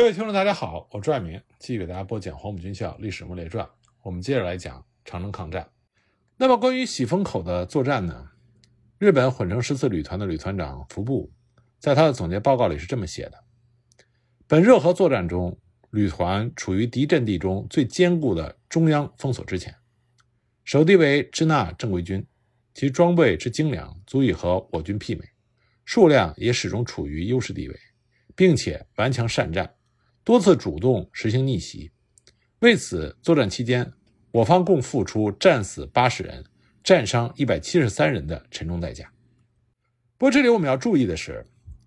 各位听众，大家好，我朱爱明继续给大家播讲《黄埔军校历史人物列传》。我们接着来讲长征抗战。那么，关于喜峰口的作战呢？日本混成十四旅团的旅团长服部在他的总结报告里是这么写的：本热河作战中，旅团处于敌阵地中最坚固的中央封锁之前，守敌为支那正规军，其装备之精良，足以和我军媲美，数量也始终处于优势地位，并且顽强善战。多次主动实行逆袭，为此作战期间，我方共付出战死八十人、战伤一百七十三人的沉重代价。不过，这里我们要注意的是，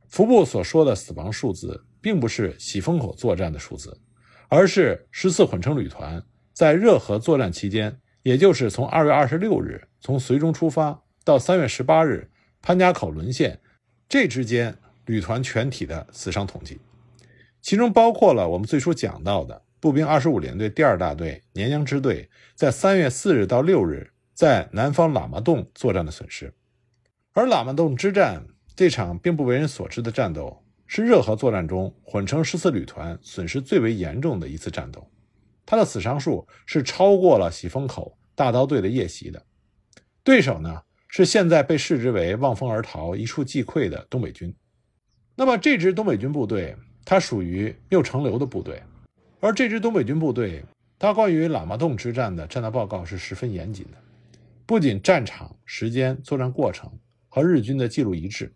服部所说的死亡数字，并不是喜峰口作战的数字，而是十四混成旅团在热河作战期间，也就是从二月二十六日从绥中出发到三月十八日潘家口沦陷这之间，旅团全体的死伤统计。其中包括了我们最初讲到的步兵二十五联队第二大队年阳支队在三月四日到六日在南方喇嘛洞作战的损失，而喇嘛洞之战这场并不为人所知的战斗，是热河作战中混成十四旅团损失最为严重的一次战斗，他的死伤数是超过了喜峰口大刀队的夜袭的，对手呢是现在被视之为望风而逃、一触即溃的东北军，那么这支东北军部队。它属于六成流的部队，而这支东北军部队，它关于喇嘛洞之战的战斗报告是十分严谨的，不仅战场、时间、作战过程和日军的记录一致，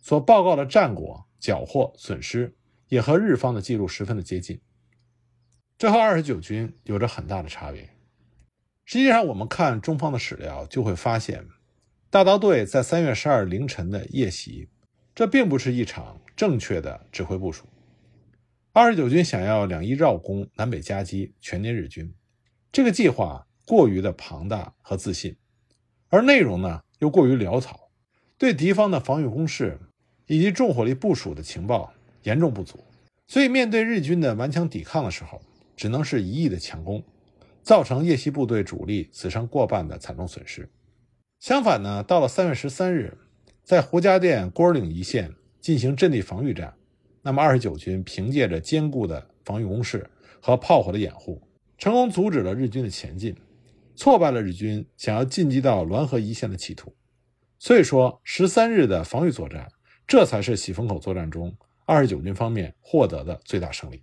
所报告的战果、缴获、损失也和日方的记录十分的接近。这和二十九军有着很大的差别。实际上，我们看中方的史料就会发现，大刀队在三月十二凌晨的夜袭，这并不是一场正确的指挥部署。二十九军想要两翼绕攻、南北夹击、全歼日军，这个计划过于的庞大和自信，而内容呢又过于潦草，对敌方的防御工事以及重火力部署的情报严重不足，所以面对日军的顽强抵抗的时候，只能是一意的强攻，造成夜袭部队主力死伤过半的惨重损失。相反呢，到了三月十三日，在胡家店、郭尔岭一线进行阵地防御战。那么，二十九军凭借着坚固的防御工事和炮火的掩护，成功阻止了日军的前进，挫败了日军想要进击到滦河一线的企图。所以说，十三日的防御作战，这才是喜峰口作战中二十九军方面获得的最大胜利。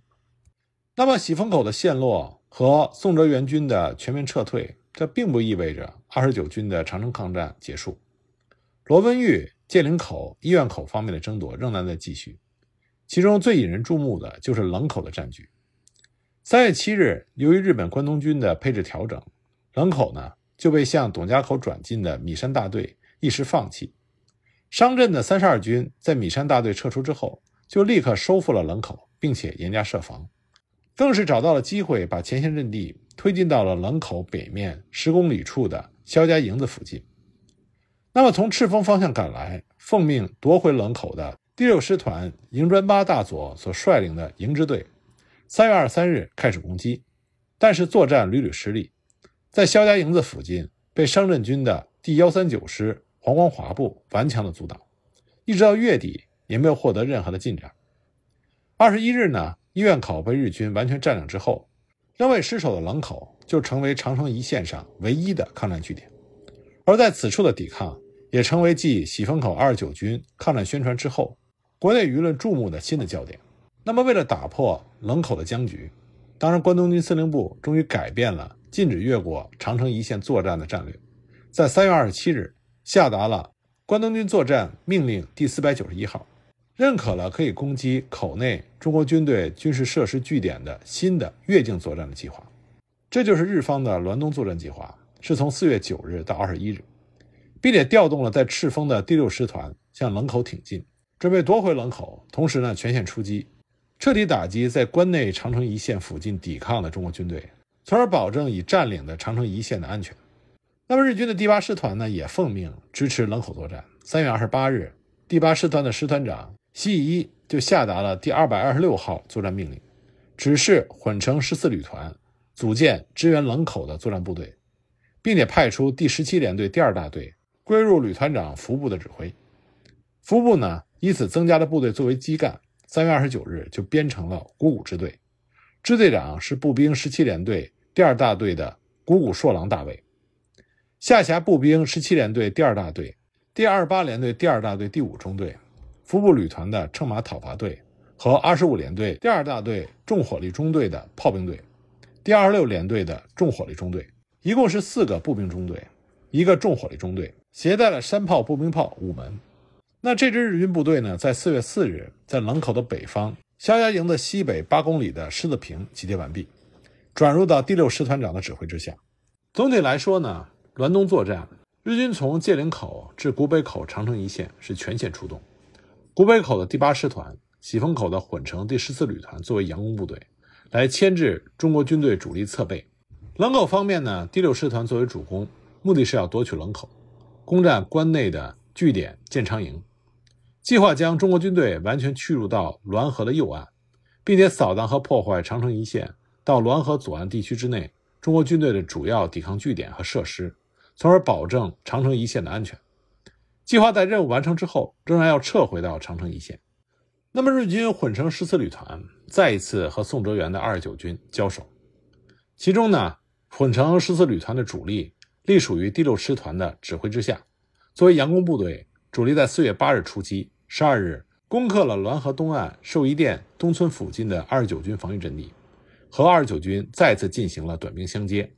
那么，喜峰口的陷落和宋哲元军的全面撤退，这并不意味着二十九军的长城抗战结束。罗文峪、界岭口、医院口方面的争夺仍然在继续。其中最引人注目的就是冷口的战局。三月七日，由于日本关东军的配置调整，冷口呢就被向董家口转进的米山大队一时放弃。商镇的三十二军在米山大队撤出之后，就立刻收复了冷口，并且严加设防，更是找到了机会，把前线阵地推进到了冷口北面十公里处的肖家营子附近。那么，从赤峰方向赶来，奉命夺回冷口的。第六师团营专八大佐所率领的营支队，三月二十三日开始攻击，但是作战屡屡失利，在肖家营子附近被商镇军的第幺三九师黄光华部顽强的阻挡，一直到月底也没有获得任何的进展。二十一日呢，医院口被日军完全占领之后，仍未失守的冷口就成为长城一线上唯一的抗战据点，而在此处的抵抗也成为继喜峰口二十九军抗战宣传之后。国内舆论注目的新的焦点。那么，为了打破冷口的僵局，当然，关东军司令部终于改变了禁止越过长城一线作战的战略，在三月二十七日下达了关东军作战命令第四百九十一号，认可了可以攻击口内中国军队军事设施据点的新的越境作战的计划。这就是日方的滦东作战计划，是从四月九日到二十一日，并且调动了在赤峰的第六师团向冷口挺进。准备夺回冷口，同时呢，全线出击，彻底打击在关内长城一线附近抵抗的中国军队，从而保证已占领的长城一线的安全。那么日军的第八师团呢，也奉命支持冷口作战。三月二十八日，第八师团的师团长西乙一就下达了第二百二十六号作战命令，指示混成十四旅团组建支援冷口的作战部队，并且派出第十七联队第二大队归入旅团长服部的指挥。服部呢？以此增加了部队作为基干，三月二十九日就编成了股谷支队，支队长是步兵十七联队第二大队的谷谷硕郎大尉，下辖步兵十七联队第二大队、第二八联队第二大队第五中队、服部旅团的乘马讨伐队和二十五联队第二大队重火力中队的炮兵队、第二十六联队的重火力中队，一共是四个步兵中队，一个重火力中队，携带了山炮、步兵炮五门。那这支日军部队呢，在四月四日，在冷口的北方肖家营的西北八公里的狮子坪集结完毕，转入到第六师团长的指挥之下。总体来说呢，滦东作战，日军从界岭口至古北口长城一线是全线出动，古北口的第八师团、喜峰口的混成第十四旅团作为佯攻部队，来牵制中国军队主力侧背。冷口方面呢，第六师团作为主攻，目的是要夺取冷口，攻占关内的据点建昌营。计划将中国军队完全驱逐到滦河的右岸，并且扫荡和破坏长城一线到滦河左岸地区之内中国军队的主要抵抗据点和设施，从而保证长城一线的安全。计划在任务完成之后，仍然要撤回到长城一线。那么，日军混成十四旅团再一次和宋哲元的二十九军交手，其中呢，混成十四旅团的主力隶属于第六师团的指挥之下，作为佯攻部队，主力在四月八日出击。十二日，攻克了滦河东岸寿夷店东村附近的二十九军防御阵地，和二十九军再次进行了短兵相接，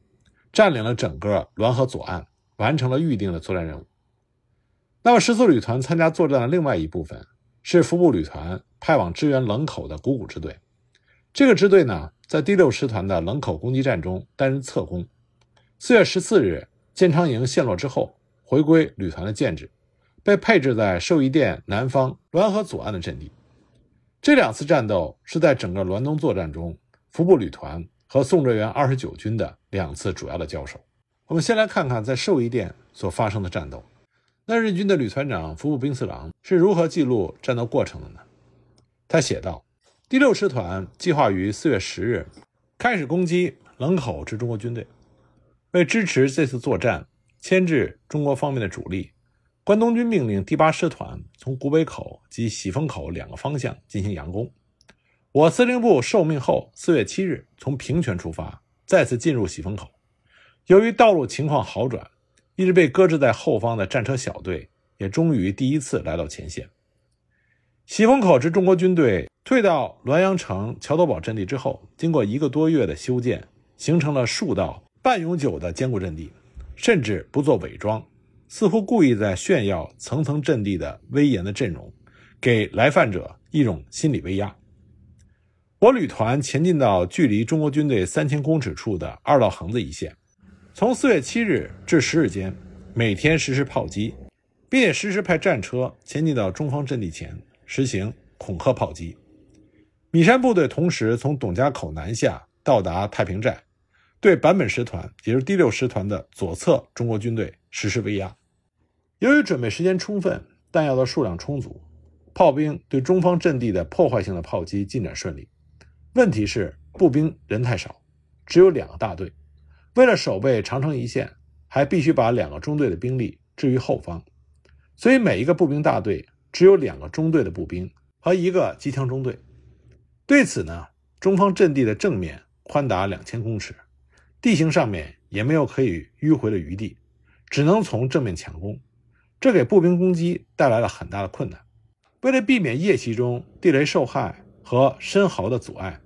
占领了整个滦河左岸，完成了预定的作战任务。那么，十四旅团参加作战的另外一部分是服部旅团派往支援冷口的股谷支队。这个支队呢，在第六师团的冷口攻击战中担任侧攻。四月十四日，建昌营陷落之后，回归旅团的建制。被配置在寿夷店南方滦河左岸的阵地。这两次战斗是在整个滦东作战中，服部旅团和宋哲元二十九军的两次主要的交手。我们先来看看在寿夷店所发生的战斗。那日军的旅团长服部兵四郎是如何记录战斗过程的呢？他写道：“第六师团计划于四月十日开始攻击冷口之中国军队，为支持这次作战，牵制中国方面的主力。”关东军命令第八师团从古北口及喜峰口两个方向进行佯攻。我司令部受命后，四月七日从平泉出发，再次进入喜峰口。由于道路情况好转，一直被搁置在后方的战车小队也终于第一次来到前线。喜峰口之中国军队退到滦阳城桥头堡阵地之后，经过一个多月的修建，形成了数道半永久的坚固阵地，甚至不做伪装。似乎故意在炫耀层层阵地的威严的阵容，给来犯者一种心理威压。我旅团前进到距离中国军队三千公尺处的二道横子一线，从四月七日至十日间，每天实施炮击，并且实时派战车前进到中方阵地前，实行恐吓炮击。米山部队同时从董家口南下，到达太平寨，对坂本师团，也就是第六师团的左侧中国军队实施威压。由于准备时间充分，弹药的数量充足，炮兵对中方阵地的破坏性的炮击进展顺利。问题是步兵人太少，只有两个大队，为了守备长城一线，还必须把两个中队的兵力置于后方，所以每一个步兵大队只有两个中队的步兵和一个机枪中队。对此呢，中方阵地的正面宽达两千公尺，地形上面也没有可以迂回的余地，只能从正面强攻。这给步兵攻击带来了很大的困难。为了避免夜袭中地雷受害和深壕的阻碍，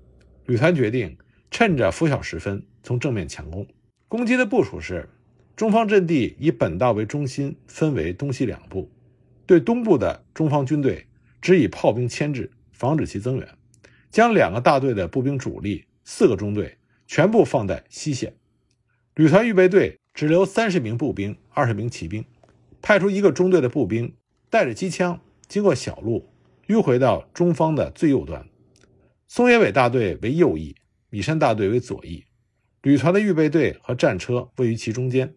旅团决定趁着拂晓时分从正面强攻。攻击的部署是：中方阵地以本道为中心，分为东西两部，对东部的中方军队只以炮兵牵制，防止其增援；将两个大队的步兵主力四个中队全部放在西线。旅团预备队只留三十名步兵，二十名骑兵。派出一个中队的步兵，带着机枪，经过小路，迂回到中方的最右端。松野尾大队为右翼，米山大队为左翼。旅团的预备队和战车位于其中间。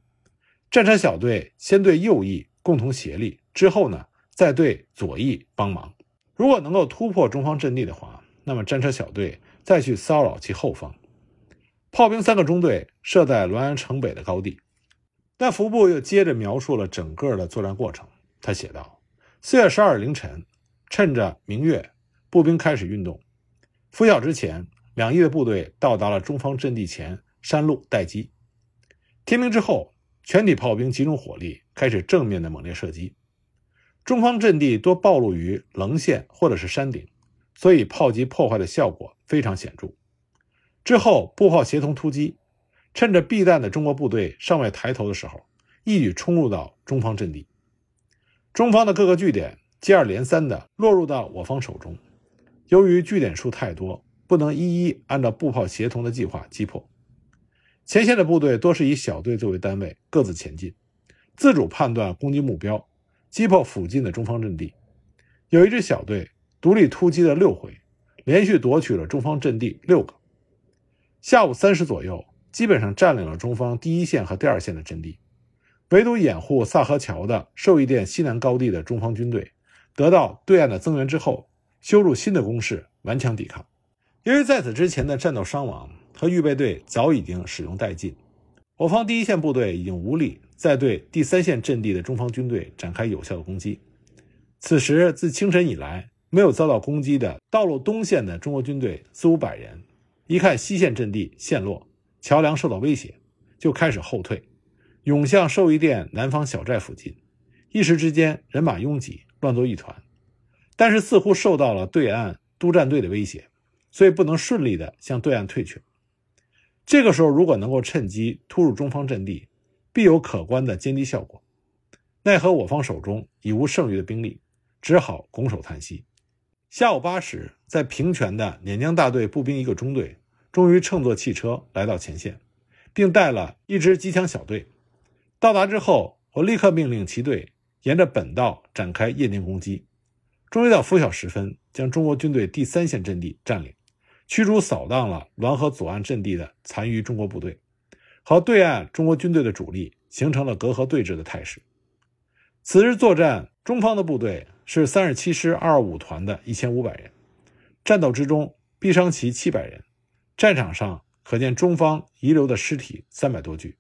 战车小队先对右翼共同协力，之后呢，再对左翼帮忙。如果能够突破中方阵地的话，那么战车小队再去骚扰其后方。炮兵三个中队设在滦阳城北的高地。但服部又接着描述了整个的作战过程。他写道：“四月十二日凌晨，趁着明月，步兵开始运动。拂晓之前，两翼的部队到达了中方阵地前山路待机。天明之后，全体炮兵集中火力，开始正面的猛烈射击。中方阵地多暴露于棱线或者是山顶，所以炮击破坏的效果非常显著。之后，步炮协同突击，趁着避弹的中国部队尚未抬头的时候，一举冲入到中方阵地。中方的各个据点接二连三地落入到我方手中。由于据点数太多，不能一一按照步炮协同的计划击破。前线的部队多是以小队作为单位，各自前进，自主判断攻击目标，击破附近的中方阵地。有一支小队独立突击了六回，连续夺取了中方阵地六个。下午三时左右，基本上占领了中方第一线和第二线的阵地，唯独掩护萨河桥的寿义店西南高地的中方军队，得到对岸的增援之后，修筑新的工事，顽强抵抗。由于在此之前的战斗伤亡和预备队早已经使用殆尽，我方第一线部队已经无力再对第三线阵地的中方军队展开有效的攻击。此时，自清晨以来没有遭到攻击的道路东线的中国军队四五百人。一看西线阵地陷落，桥梁受到威胁，就开始后退，涌向寿义店南方小寨附近。一时之间，人马拥挤，乱作一团。但是似乎受到了对岸督战队的威胁，所以不能顺利的向对岸退去。这个时候，如果能够趁机突入中方阵地，必有可观的歼敌效果。奈何我方手中已无剩余的兵力，只好拱手叹息。下午八时，在平泉的碾江大队步兵一个中队，终于乘坐汽车来到前线，并带了一支机枪小队。到达之后，我立刻命令其队沿着本道展开夜间攻击。终于到拂晓时分，将中国军队第三线阵地占领，驱逐扫荡了滦河左岸阵地的残余中国部队，和对岸中国军队的主力形成了隔河对峙的态势。此日作战，中方的部队。是三十七师二五团的一千五百人，战斗之中毙伤其七百人，战场上可见中方遗留的尸体三百多具，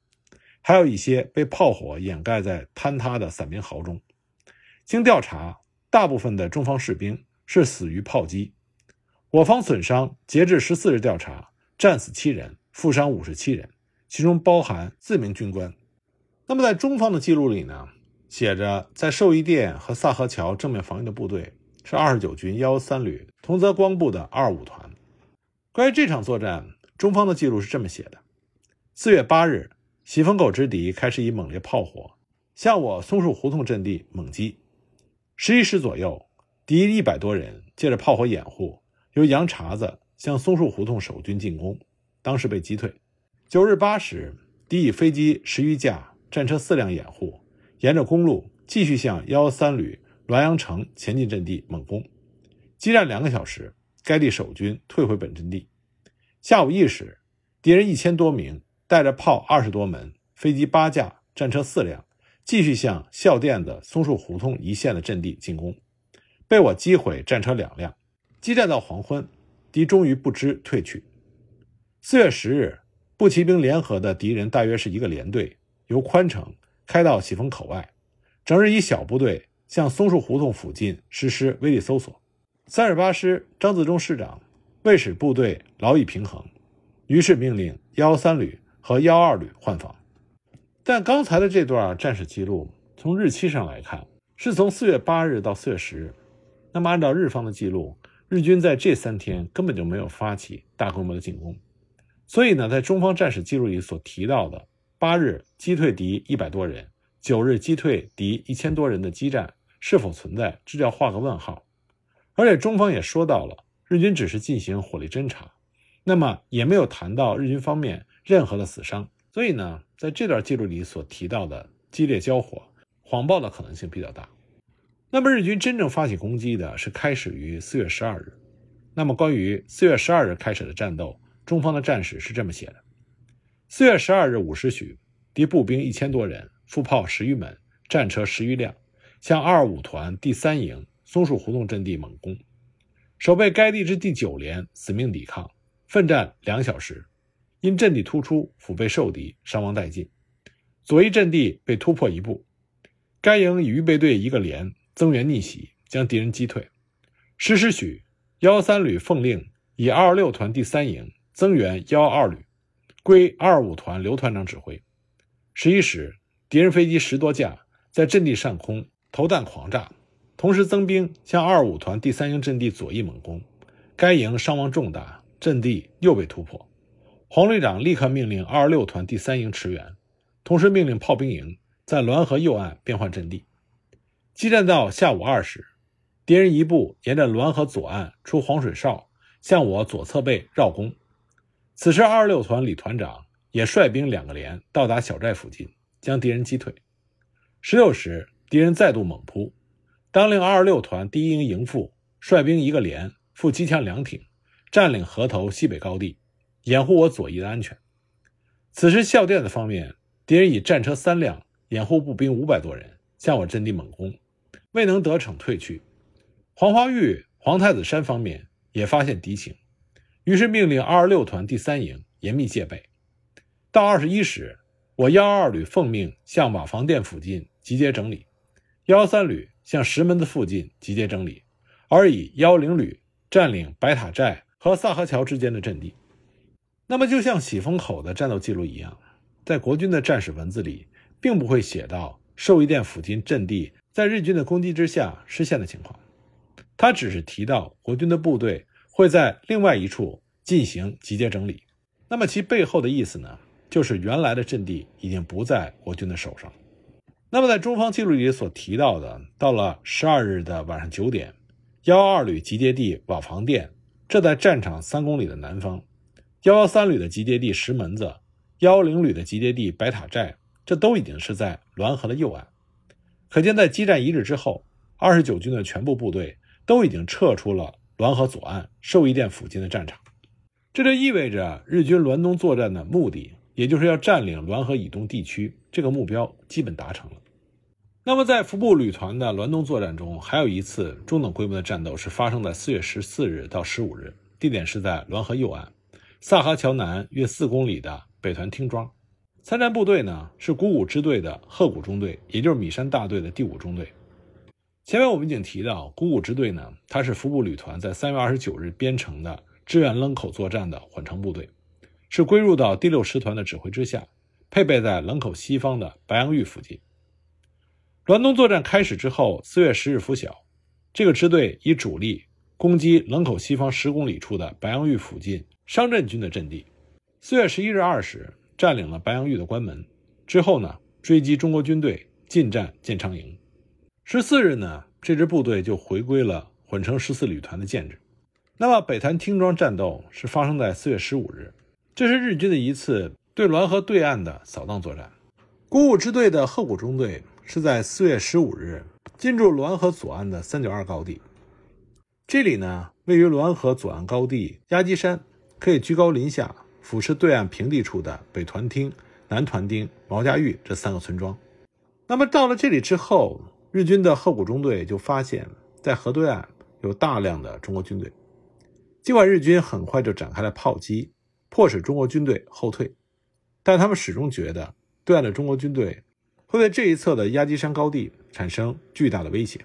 还有一些被炮火掩盖在坍塌的散兵壕中。经调查，大部分的中方士兵是死于炮击，我方损伤截至十四日调查，战死七人，负伤五十七人，其中包含四名军官。那么在中方的记录里呢？写着，在寿义店和萨河桥正面防御的部队是二十九军幺幺三旅同泽光部的二五团。关于这场作战，中方的记录是这么写的：四月八日，喜峰口之敌开始以猛烈炮火向我松树胡同阵地猛击。十一时左右，敌一百多人借着炮火掩护，由杨茬子向松树胡同守军进攻，当时被击退。九日八时，敌以飞机十余架、战车四辆掩护。沿着公路继续向幺三旅滦阳城前进阵地猛攻，激战两个小时，该地守军退回本阵地。下午一时，敌人一千多名，带着炮二十多门，飞机八架，战车四辆，继续向校店的松树胡同一线的阵地进攻，被我击毁战车两辆。激战到黄昏，敌终于不知退去。四月十日，步骑兵联合的敌人大约是一个连队，由宽城。开到喜峰口外，整日以小部队向松树胡同附近实施威力搜索。三十八师张自忠师长为使部队劳逸平衡，于是命令幺三旅和幺二旅换防。但刚才的这段战史记录，从日期上来看，是从四月八日到四月十日。那么按照日方的记录，日军在这三天根本就没有发起大规模的进攻。所以呢，在中方战史记录里所提到的。八日击退敌一百多人，九日击退敌一千多人的激战是否存在？这叫画个问号。而且中方也说到了，日军只是进行火力侦察，那么也没有谈到日军方面任何的死伤。所以呢，在这段记录里所提到的激烈交火，谎报的可能性比较大。那么日军真正发起攻击的是开始于四月十二日。那么关于四月十二日开始的战斗，中方的战史是这么写的。四月十二日五时许，敌步兵一千多人，副炮十余门，战车十余辆，向二二五团第三营松树胡同阵地猛攻。守备该地之第九连死命抵抗，奋战两小时，因阵地突出，腹背受敌，伤亡殆尽。左翼阵地被突破一步，该营以预备队一个连增援逆袭，将敌人击退。十时许，幺三旅奉令以二二六团第三营增援幺二旅，归二五团刘团长指挥。十一时，敌人飞机十多架在阵地上空投弹狂炸，同时增兵向二五团第三营阵地左翼猛攻，该营伤亡重大，阵地又被突破。黄旅长立刻命令二六团第三营驰援，同时命令炮兵营在滦河右岸变换阵地。激战到下午二时，敌人一部沿着滦河左岸出黄水哨，向我左侧背绕攻。此时，二二六团李团长。也率兵两个连到达小寨附近，将敌人击退。十六时，敌人再度猛扑，当令二十六团第一营营副率兵一个连赴机枪两挺，占领河头西北高地，掩护我左翼的安全。此时，校电的方面，敌人以战车三辆掩护步兵五百多人向我阵地猛攻，未能得逞，退去。黄花峪、皇太子山方面也发现敌情，于是命令二十六团第三营严密戒备。到二十一时，我幺二旅奉命向瓦房店附近集结整理，幺三旅向石门子附近集结整理，而以幺零旅占领白塔寨和萨河桥之间的阵地。那么，就像喜峰口的战斗记录一样，在国军的战史文字里，并不会写到寿义店附近阵地在日军的攻击之下失陷的情况，他只是提到国军的部队会在另外一处进行集结整理。那么，其背后的意思呢？就是原来的阵地已经不在国军的手上。那么，在中方记录里所提到的，到了十二日的晚上九点，幺二旅集结地瓦房店，这在战场三公里的南方；幺幺三旅的集结地石门子，幺零旅的集结地白塔寨，这都已经是在滦河的右岸。可见，在激战一日之后，二十九军的全部部队都已经撤出了滦河左岸寿义店附近的战场。这就意味着日军滦东作战的目的。也就是要占领滦河以东地区，这个目标基本达成了。那么，在服部旅团的滦东作战中，还有一次中等规模的战斗是发生在四月十四日到十五日，地点是在滦河右岸萨哈桥南约四公里的北团厅庄。参战部队呢是古武支队的鹤谷中队，也就是米山大队的第五中队。前面我们已经提到，古武支队呢，它是服部旅团在三月二十九日编成的支援冷口作战的缓冲部队。是归入到第六师团的指挥之下，配备在冷口西方的白洋峪附近。滦东作战开始之后，四月十日拂晓，这个支队以主力攻击冷口西方十公里处的白洋峪附近商镇军的阵地。四月十一日二时，占领了白洋峪的关门之后呢，追击中国军队进占建昌营。十四日呢，这支部队就回归了混成十四旅团的建制。那么北团听庄战斗是发生在四月十五日。这是日军的一次对滦河对岸的扫荡作战。古武支队的鹤谷中队是在四月十五日进驻滦河左岸的三九二高地。这里呢，位于滦河左岸高地压基山，可以居高临下俯视对岸平地处的北团町、南团町、毛家峪这三个村庄。那么到了这里之后，日军的后谷中队就发现，在河对岸有大量的中国军队。尽管日军很快就展开了炮击。迫使中国军队后退，但他们始终觉得对岸的中国军队会对这一侧的压基山高地产生巨大的威胁，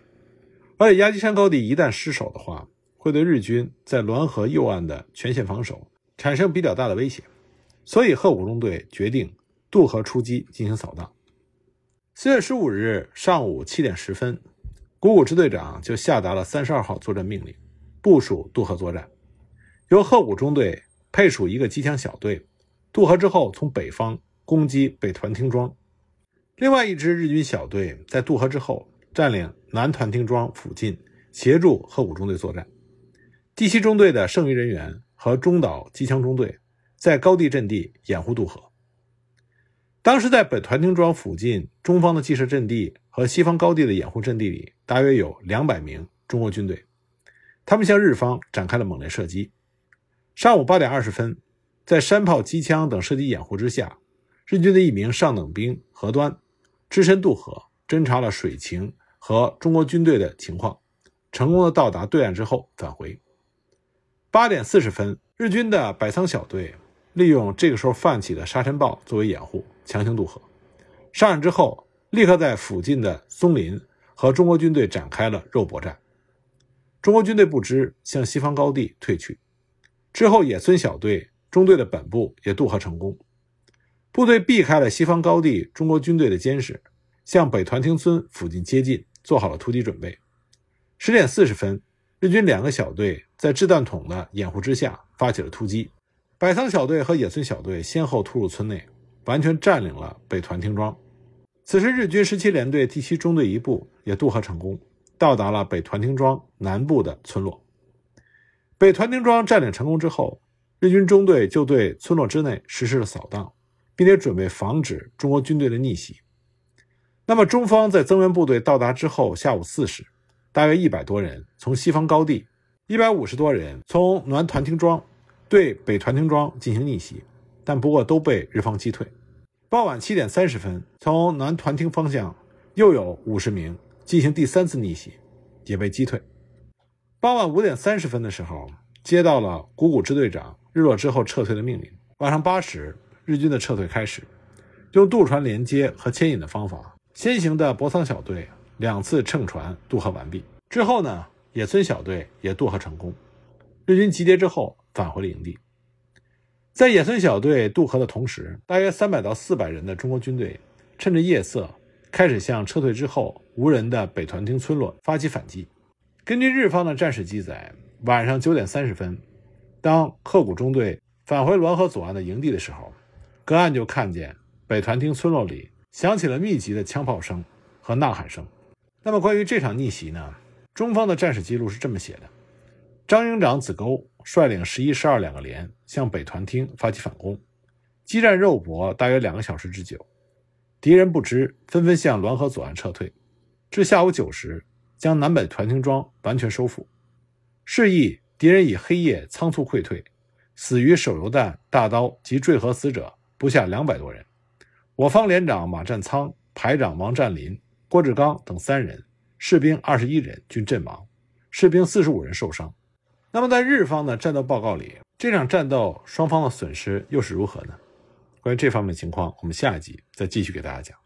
而且压基山高地一旦失守的话，会对日军在滦河右岸的全线防守产生比较大的威胁。所以，鹤谷中队决定渡河出击进行扫荡。四月十五日上午七点十分，古武支队长就下达了三十二号作战命令，部署渡河作战，由贺武中队。配属一个机枪小队，渡河之后从北方攻击北团厅庄。另外一支日军小队在渡河之后占领南团听庄附近，协助鹤谷中队作战。第七中队的剩余人员和中岛机枪中队在高地阵地掩护渡河。当时在北团听庄附近，中方的既设阵地和西方高地的掩护阵地里，大约有两百名中国军队，他们向日方展开了猛烈射击。上午八点二十分，在山炮、机枪等射击掩护之下，日军的一名上等兵何端只身渡河，侦察了水情和中国军队的情况，成功的到达对岸之后返回。八点四十分，日军的百仓小队利用这个时候泛起的沙尘暴作为掩护，强行渡河。上岸之后，立刻在附近的松林和中国军队展开了肉搏战。中国军队不知，向西方高地退去。之后，野村小队中队的本部也渡河成功，部队避开了西方高地中国军队的监视，向北团町村附近接近，做好了突击准备。十点四十分，日军两个小队在掷弹筒的掩护之下发起了突击，百仓小队和野村小队先后突入村内，完全占领了北团町庄。此时，日军十七联队第七中队一部也渡河成功。到达了北团町庄南部的村落。北团町庄占领成功之后，日军中队就对村落之内实施了扫荡，并且准备防止中国军队的逆袭。那么，中方在增援部队到达之后，下午四时，大约一百多人从西方高地，一百五十多人从南团厅庄对北团厅庄进行逆袭，但不过都被日方击退。傍晚七点三十分，从南团厅方向又有五十名。进行第三次逆袭，也被击退。傍晚五点三十分的时候，接到了古谷支队长日落之后撤退的命令。晚上八时，日军的撤退开始，用渡船连接和牵引的方法，先行的博仓小队两次乘船渡河完毕。之后呢，野村小队也渡河成功。日军集结之后，返回了营地。在野村小队渡河的同时，大约三百到四百人的中国军队趁着夜色。开始向撤退之后无人的北团町村落发起反击。根据日方的战史记载，晚上九点三十分，当鹤谷中队返回滦河左岸的营地的时候，隔岸就看见北团厅村落里响起了密集的枪炮声和呐喊声。那么，关于这场逆袭呢？中方的战史记录是这么写的：张营长子沟率领十一、十二两个连向北团厅发起反攻，激战肉搏大约两个小时之久。敌人不知，纷纷向滦河左岸撤退，至下午九时，将南北团厅庄完全收复。示意敌人以黑夜仓促溃退，死于手榴弹、大刀及坠河死者不下两百多人。我方连长马占仓、排长王占林、郭志刚等三人，士兵二十一人均阵亡，士兵四十五人受伤。那么，在日方的战斗报告里，这场战斗双方的损失又是如何呢？关于这方面的情况，我们下一集再继续给大家讲。